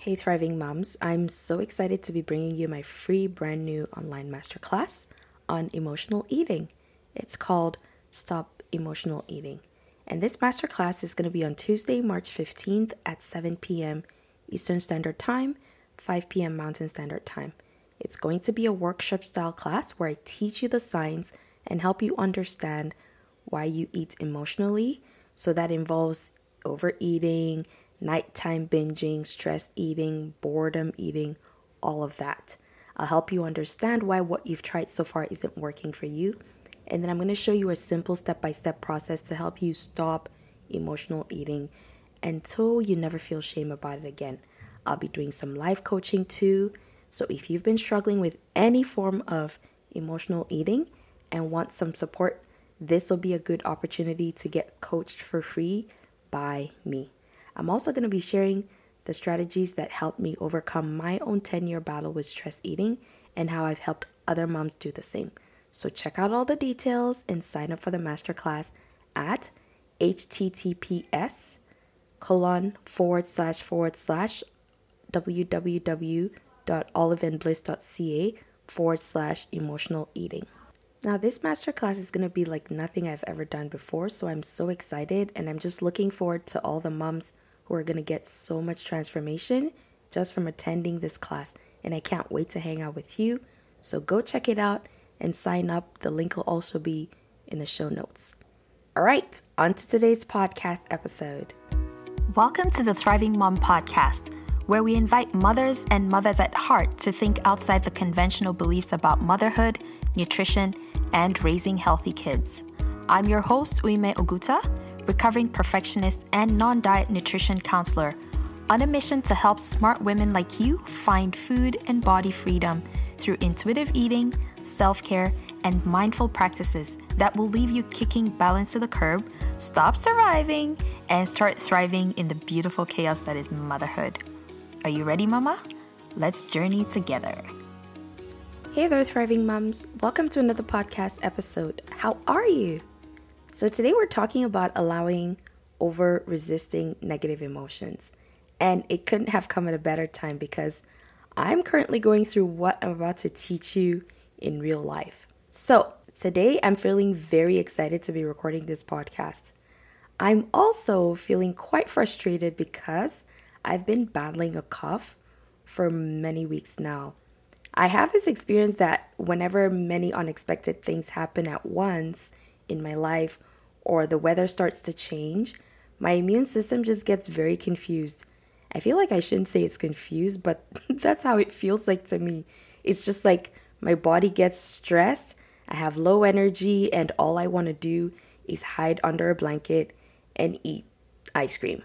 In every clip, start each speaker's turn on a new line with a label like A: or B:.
A: Hey, Thriving Moms. I'm so excited to be bringing you my free brand new online masterclass on emotional eating. It's called Stop Emotional Eating. And this masterclass is going to be on Tuesday, March 15th at 7 p.m. Eastern Standard Time, 5 p.m. Mountain Standard Time. It's going to be a workshop style class where I teach you the science and help you understand why you eat emotionally. So that involves overeating, nighttime binging, stress eating, boredom eating, all of that. I'll help you understand why what you've tried so far isn't working for you. And then I'm going to show you a simple step by step process to help you stop emotional eating until you never feel shame about it again. I'll be doing some life coaching too. So if you've been struggling with any form of emotional eating and want some support, this will be a good opportunity to get coached for free by me. I'm also going to be sharing the strategies that helped me overcome my own 10 year battle with stress eating and how I've helped other moms do the same. So check out all the details and sign up for the masterclass at https colon forward slash forward slash www.oliveandbliss.ca forward slash emotional eating. Now, this masterclass is going to be like nothing I've ever done before, so I'm so excited and I'm just looking forward to all the moms who are going to get so much transformation just from attending this class. And I can't wait to hang out with you. So go check it out and sign up. The link will also be in the show notes. All right, on to today's podcast episode.
B: Welcome to the Thriving Mom Podcast, where we invite mothers and mothers at heart to think outside the conventional beliefs about motherhood, nutrition, and raising healthy kids. I'm your host, Uime Oguta, recovering perfectionist and non diet nutrition counselor, on a mission to help smart women like you find food and body freedom through intuitive eating, self care, and mindful practices that will leave you kicking balance to the curb, stop surviving, and start thriving in the beautiful chaos that is motherhood. Are you ready, Mama? Let's journey together.
A: Hey there, thriving moms. Welcome to another podcast episode. How are you? So, today we're talking about allowing over resisting negative emotions. And it couldn't have come at a better time because I'm currently going through what I'm about to teach you in real life. So, today I'm feeling very excited to be recording this podcast. I'm also feeling quite frustrated because I've been battling a cough for many weeks now. I have this experience that whenever many unexpected things happen at once in my life or the weather starts to change, my immune system just gets very confused. I feel like I shouldn't say it's confused, but that's how it feels like to me. It's just like my body gets stressed, I have low energy, and all I want to do is hide under a blanket and eat ice cream.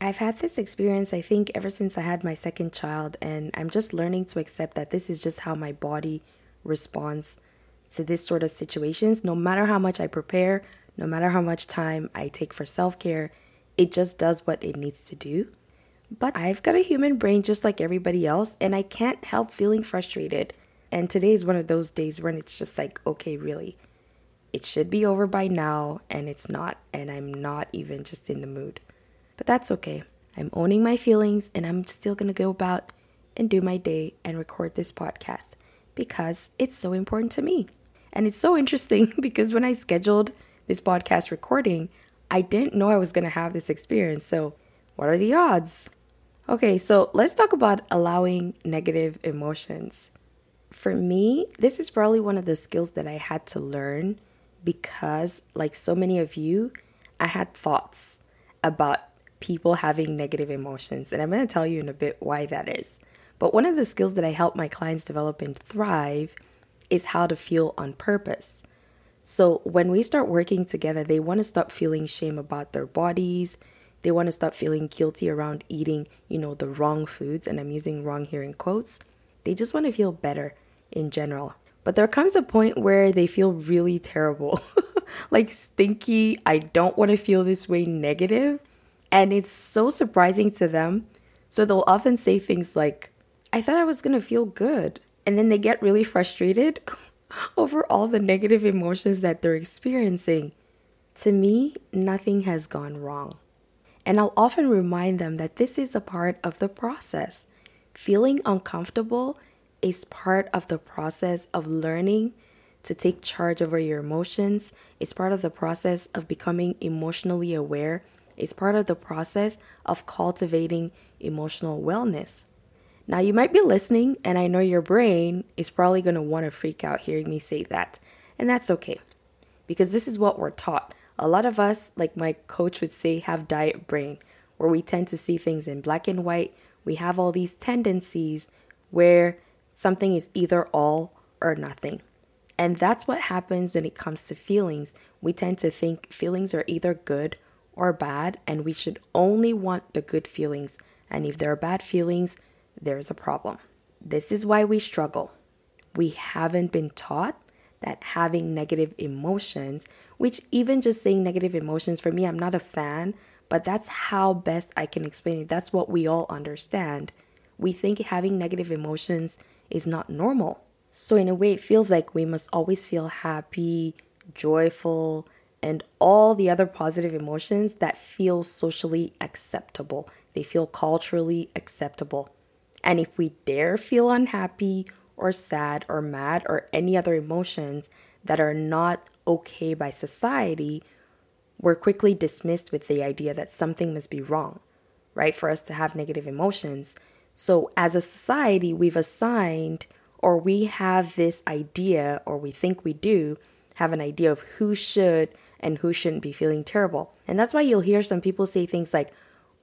A: I've had this experience, I think, ever since I had my second child, and I'm just learning to accept that this is just how my body responds to this sort of situations. No matter how much I prepare, no matter how much time I take for self care, it just does what it needs to do. But I've got a human brain just like everybody else, and I can't help feeling frustrated. And today is one of those days when it's just like, okay, really, it should be over by now, and it's not, and I'm not even just in the mood. But that's okay. I'm owning my feelings and I'm still to go about and do my day and record this podcast because it's so important to me. And it's so interesting because when I scheduled this podcast recording, I didn't know I was going to have this experience. So, what are the odds? Okay, so let's talk about allowing negative emotions. For me, this is probably one of the skills that I had to learn because, like so many of you, I had thoughts about people having negative emotions. And I'm going to tell you in a bit why that is. But one of the skills that I help my clients develop and thrive is how to feel on purpose. So when we start working together, they want to stop feeling shame about their bodies. They want to stop feeling guilty around eating, you know, the wrong foods. And I'm using wrong here in quotes. They just want to feel better in general. But there comes a point where they feel really terrible, like stinky. I don't want to feel this way negative. And it's so surprising to them. So they'll often say things like, I thought I was going to feel good. And then they get really frustrated over all the negative emotions that they're experiencing. To me, nothing has gone wrong. And I'll often remind them that this is a part of the process. Feeling uncomfortable is part of the process of learning to take charge over your emotions. It's part of the process of becoming emotionally aware. It's part of the process of cultivating emotional wellness. Now, you might be listening, and I know your brain is probably going to want to freak out hearing me say that. And that's okay, because this is what we're taught. A lot of us, like my coach would say, have diet brain, where we tend to see things in black and white. We have all these tendencies where something is either all or nothing. And that's what happens when it comes to feelings. We tend to think feelings are either good or bad, and we should only want the good feelings. And if there are bad feelings, there's a problem. This is why we struggle. We haven't been taught that having negative emotions, which even just saying negative emotions for me, I'm not a fan, but that's how best I can explain it. That's what we all understand. We think having negative emotions is not normal. So, in a way, it feels like we must always feel happy, joyful, and all the other positive emotions that feel socially acceptable. They feel culturally acceptable. And if we dare feel unhappy or sad or mad or any other emotions that are not okay by society, we're quickly dismissed with the idea that something must be wrong, right? For us to have negative emotions. So, as a society, we've assigned or we have this idea, or we think we do, have an idea of who should and who shouldn't be feeling terrible. And that's why you'll hear some people say things like,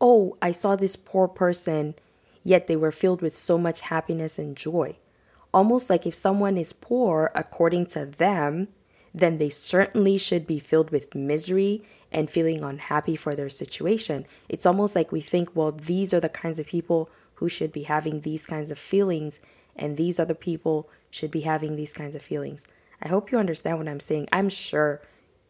A: Oh, I saw this poor person, yet they were filled with so much happiness and joy. Almost like if someone is poor according to them, then they certainly should be filled with misery and feeling unhappy for their situation. It's almost like we think, well, these are the kinds of people who should be having these kinds of feelings and these other people should be having these kinds of feelings. I hope you understand what I'm saying. I'm sure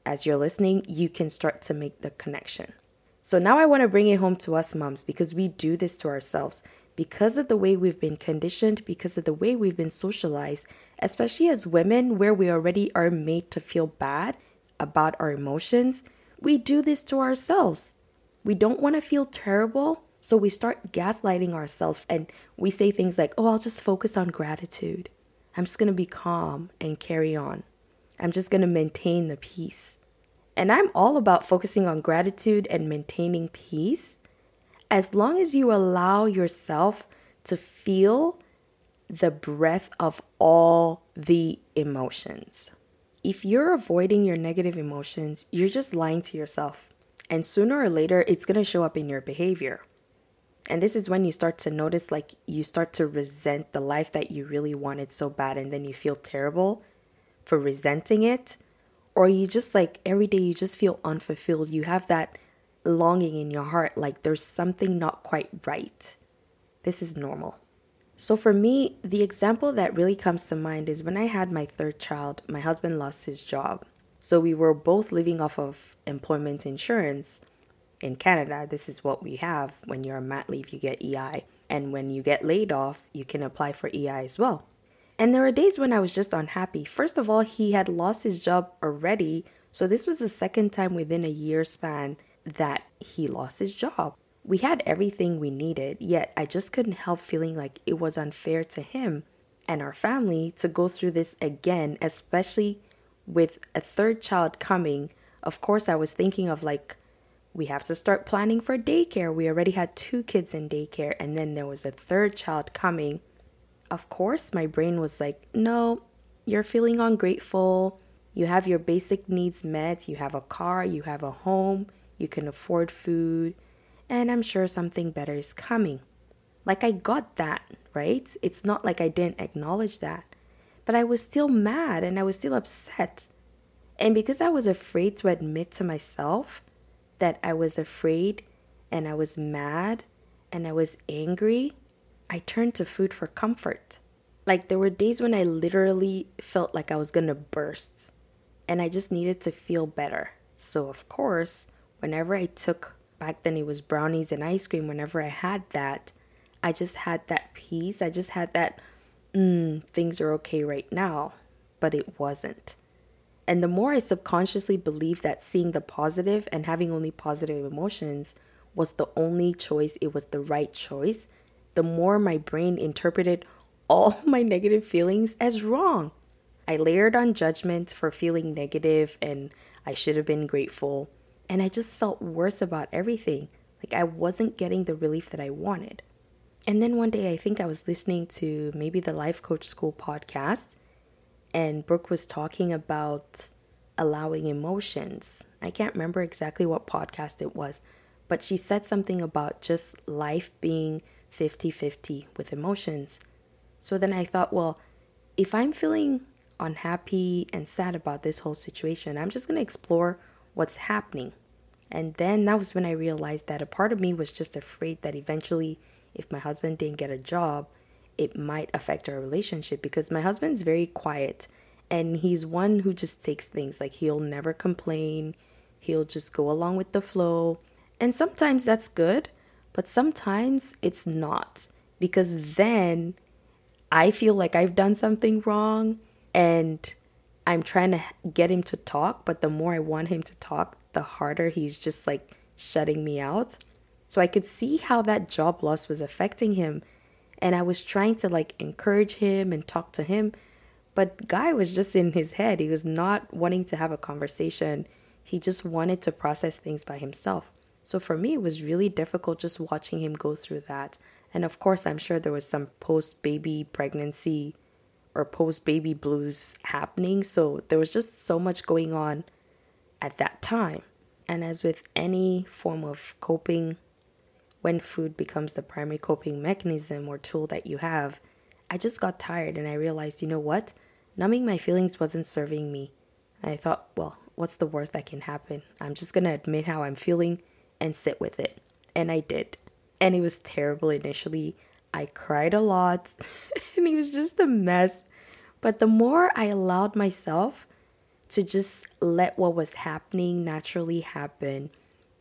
A: as you're listening, you can start to make the connection. So now I want to bring it home to us moms because we do this to ourselves. Because of the way we've been conditioned, because of the way we've been socialized, especially as women, where we already are made to feel bad about our emotions, we do this to ourselves. We don't want to feel terrible, so we start gaslighting ourselves and we say things like, oh, I'll just focus on gratitude. I'm just going to be calm and carry on. I'm just going to maintain the peace. And I'm all about focusing on gratitude and maintaining peace as long as you allow yourself to feel the breath of all the emotions. If you're avoiding your negative emotions, you're just lying to yourself. And sooner or later, it's going to show up in your behavior. And this is when you start to notice, like, you start to resent the life that you really wanted so bad, and then you feel terrible for resenting it. Or you just, like, every day you just feel unfulfilled. You have that longing in your heart, like there's something not quite right. This is normal. So, for me, the example that really comes to mind is when I had my third child, my husband lost his job. So, we were both living off of employment insurance in Canada, this is what we have. When you're on mat leave, you get EI. And when you get laid off, you can apply for EI as well. And there were days when I was just unhappy. First of all, he had lost his job already. So this was the second time within a year span that he lost his job. We had everything we needed, yet I just couldn't help feeling like it was unfair to him and our family to go through this again, especially with a third child coming. Of course, I was thinking of like we have to start planning for daycare. We already had two kids in daycare, and then there was a third child coming. Of course, my brain was like, no, you're feeling ungrateful. You have your basic needs met. You have a car, you have a home, you can afford food, and I'm sure something better is coming. Like, I got that, right? It's not like I didn't acknowledge that, but I was still mad and I was still upset. And because I was afraid to admit to myself that I was afraid and I was mad and I was angry, I turned to food for comfort. Like there were days when I literally felt like I was gonna burst and I just needed to feel better. So, of course, whenever I took back then it was brownies and ice cream, whenever I had that, I just had that peace. I just had that, mm, things are okay right now, but it wasn't. And the more I subconsciously believed that seeing the positive and having only positive emotions was the only choice, it was the right choice, the more my brain interpreted all my negative feelings as wrong. I layered on judgment for feeling negative and I should have been grateful. And I just felt worse about everything. Like I wasn't getting the relief that I wanted. And then one day, I think I was listening to maybe the Life Coach School podcast, and Brooke was talking about allowing emotions. I can't remember exactly what podcast it was, but she said something about just life being 50 50 with emotions. So then I thought, well, if I'm feeling unhappy and sad about this whole situation, I'm just going to explore what's happening. And then that was when I realized that a part of me was just afraid that eventually, if my husband didn't get a job, it might affect our relationship because my husband's very quiet and he's one who just takes things like he'll never complain, he'll just go along with the flow. And sometimes that's good, but sometimes it's not because then I feel like I've done something wrong and I'm trying to get him to talk, but the more I want him to talk, the harder he's just like shutting me out. So I could see how that job loss was affecting him. And I was trying to like encourage him and talk to him. But Guy was just in his head. He was not wanting to have a conversation. He just wanted to process things by himself. So for me, it was really difficult just watching him go through that. And of course, I'm sure there was some post baby pregnancy or post baby blues happening. So there was just so much going on at that time. And as with any form of coping, when food becomes the primary coping mechanism or tool that you have, I just got tired and I realized, you know what? Numbing my feelings wasn't serving me. I thought, well, what's the worst that can happen? I'm just going to admit how I'm feeling and sit with it. And I did. And it was terrible initially. I cried a lot and it was just a mess. But the more I allowed myself to just let what was happening naturally happen,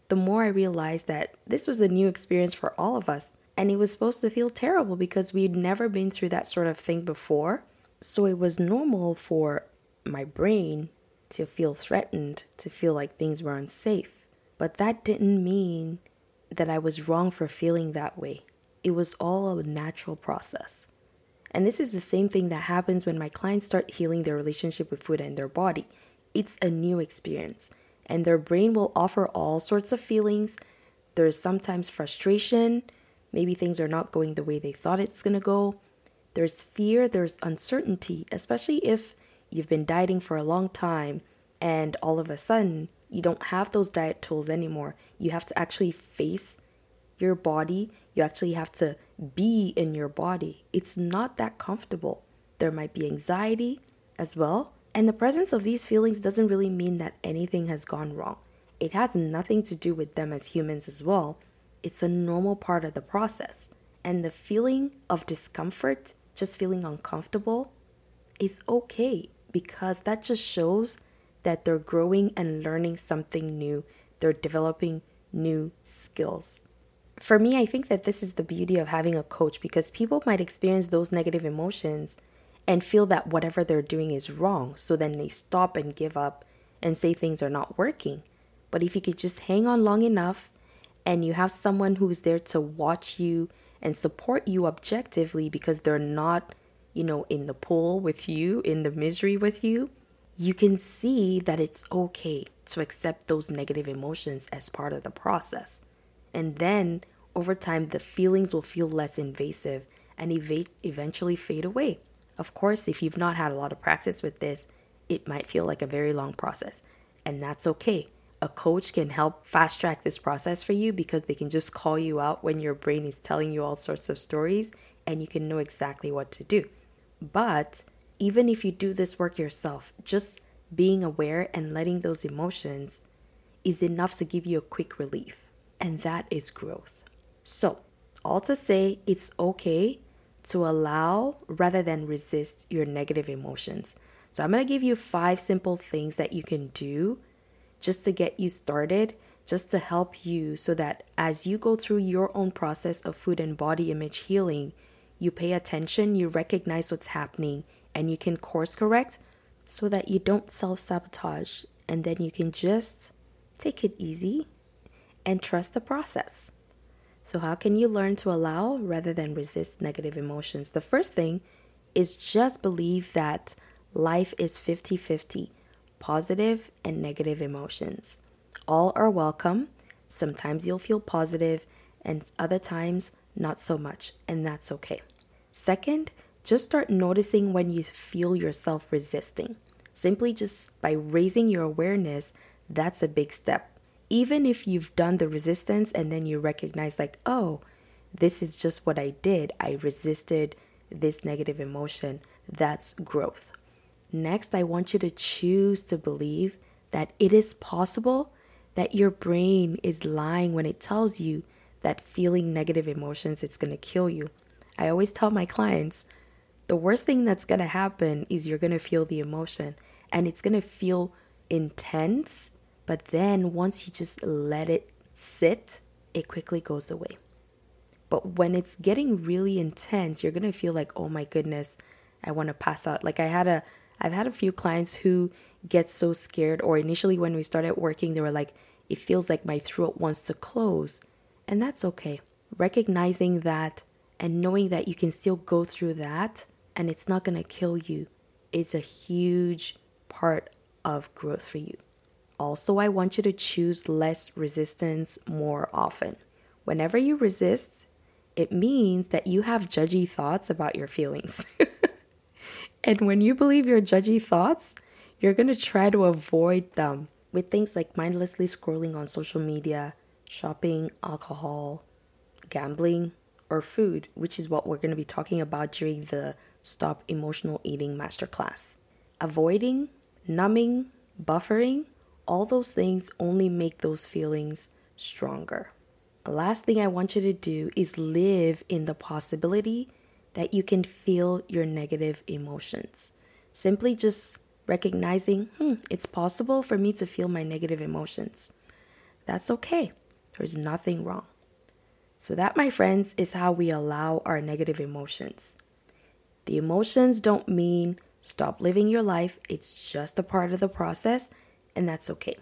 A: the more I realized that this was a new experience for all of us. And it was supposed to feel terrible because we'd never been through that sort of thing before. So it was normal for my brain to feel threatened, to feel like things were unsafe. But that didn't mean that I was wrong for feeling that way. It was all a natural process. And this is the same thing that happens when my clients start healing their relationship with food and their body. It's a new experience, and their brain will offer all sorts of feelings. There's sometimes frustration, maybe things are not going the way they thought it's going to go. There's fear, there's uncertainty, especially if you've been dieting for a long time and all of a sudden you don't have those diet tools anymore. You have to actually face your body. You actually have to be in your body. It's not that comfortable. There might be anxiety as well. And the presence of these feelings doesn't really mean that anything has gone wrong. It has nothing to do with them as humans as well. It's a normal part of the process. And the feeling of discomfort, just feeling uncomfortable, is okay because that just shows that they're growing and learning something new. They're developing new skills. For me, I think that this is the beauty of having a coach because people might experience those negative emotions and feel that whatever they're doing is wrong. So then they stop and give up and say things are not working. But if you could just hang on long enough and you have someone who's there to watch you and support you objectively because they're not, you know, in the pool with you, in the misery with you, you can see that it's okay to accept those negative emotions as part of the process. And then over time, the feelings will feel less invasive and ev- eventually fade away. Of course, if you've not had a lot of practice with this, it might feel like a very long process, and that's okay. A coach can help fast track this process for you because they can just call you out when your brain is telling you all sorts of stories and you can know exactly what to do. But even if you do this work yourself, just being aware and letting those emotions is enough to give you a quick relief. And that is growth. So, all to say, it's okay to allow rather than resist your negative emotions. So, I'm going to give you five simple things that you can do just to get you started, just to help you so that as you go through your own process of food and body image healing, you pay attention, you recognize what's happening, and you can course correct so that you don't self sabotage. And then you can just take it easy and trust the process. So, how can you learn to allow rather than resist negative emotions? The first thing is just believe that life is 50 50, positive and negative emotions. All are welcome. Sometimes you'll feel positive, and other times not so much, and that's okay. Second, just start noticing when you feel yourself resisting. Simply just by raising your awareness, that's a big step. Even if you've done the resistance and then you recognize, like, oh, this is just what I did, I resisted this negative emotion, that's growth. Next, I want you to choose to believe that it is possible that your brain is lying when it tells you that feeling negative emotions it's going to kill you. I always tell my clients the worst thing that's going to happen is you're going to feel the emotion and it's going to feel intense, but then once you just let it sit, it quickly goes away. But when it's getting really intense, you're going to feel like, "Oh my goodness, I want to pass out." Like I had a I've had a few clients who get so scared or initially when we started working, they were like, "It feels like my throat wants to close." And that's okay. Recognizing that and knowing that you can still go through that and it's not going to kill you is a huge part of growth for you. Also, I want you to choose less resistance more often. Whenever you resist, it means that you have judgy thoughts about your feelings. and when you believe your judgy thoughts, you're going to try to avoid them with things like mindlessly scrolling on social media, shopping, alcohol, gambling, or food, which is what we're going to be talking about during the Stop Emotional Eating Masterclass. Avoiding, numbing, buffering, all those things only make those feelings stronger. The last thing I want you to do is live in the possibility that you can feel your negative emotions. Simply just recognizing, hmm, it's possible for me to feel my negative emotions. That's okay. There's nothing wrong. So, that, my friends, is how we allow our negative emotions. The emotions don't mean stop living your life, it's just a part of the process, and that's okay.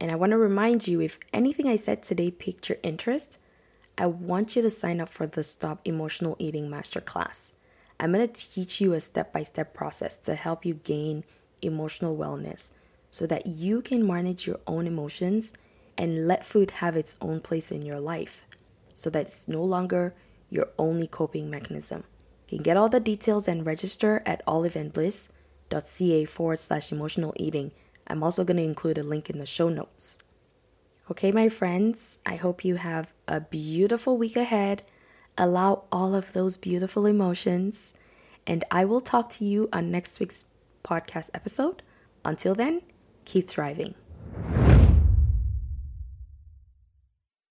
A: And I want to remind you if anything I said today piqued your interest, I want you to sign up for the Stop Emotional Eating Masterclass. I'm going to teach you a step by step process to help you gain emotional wellness so that you can manage your own emotions and let food have its own place in your life so that it's no longer your only coping mechanism. You can get all the details and register at oliveandbliss.ca forward slash emotional eating. I'm also going to include a link in the show notes. Okay, my friends, I hope you have a beautiful week ahead. Allow all of those beautiful emotions, and I will talk to you on next week's podcast episode. Until then, keep thriving.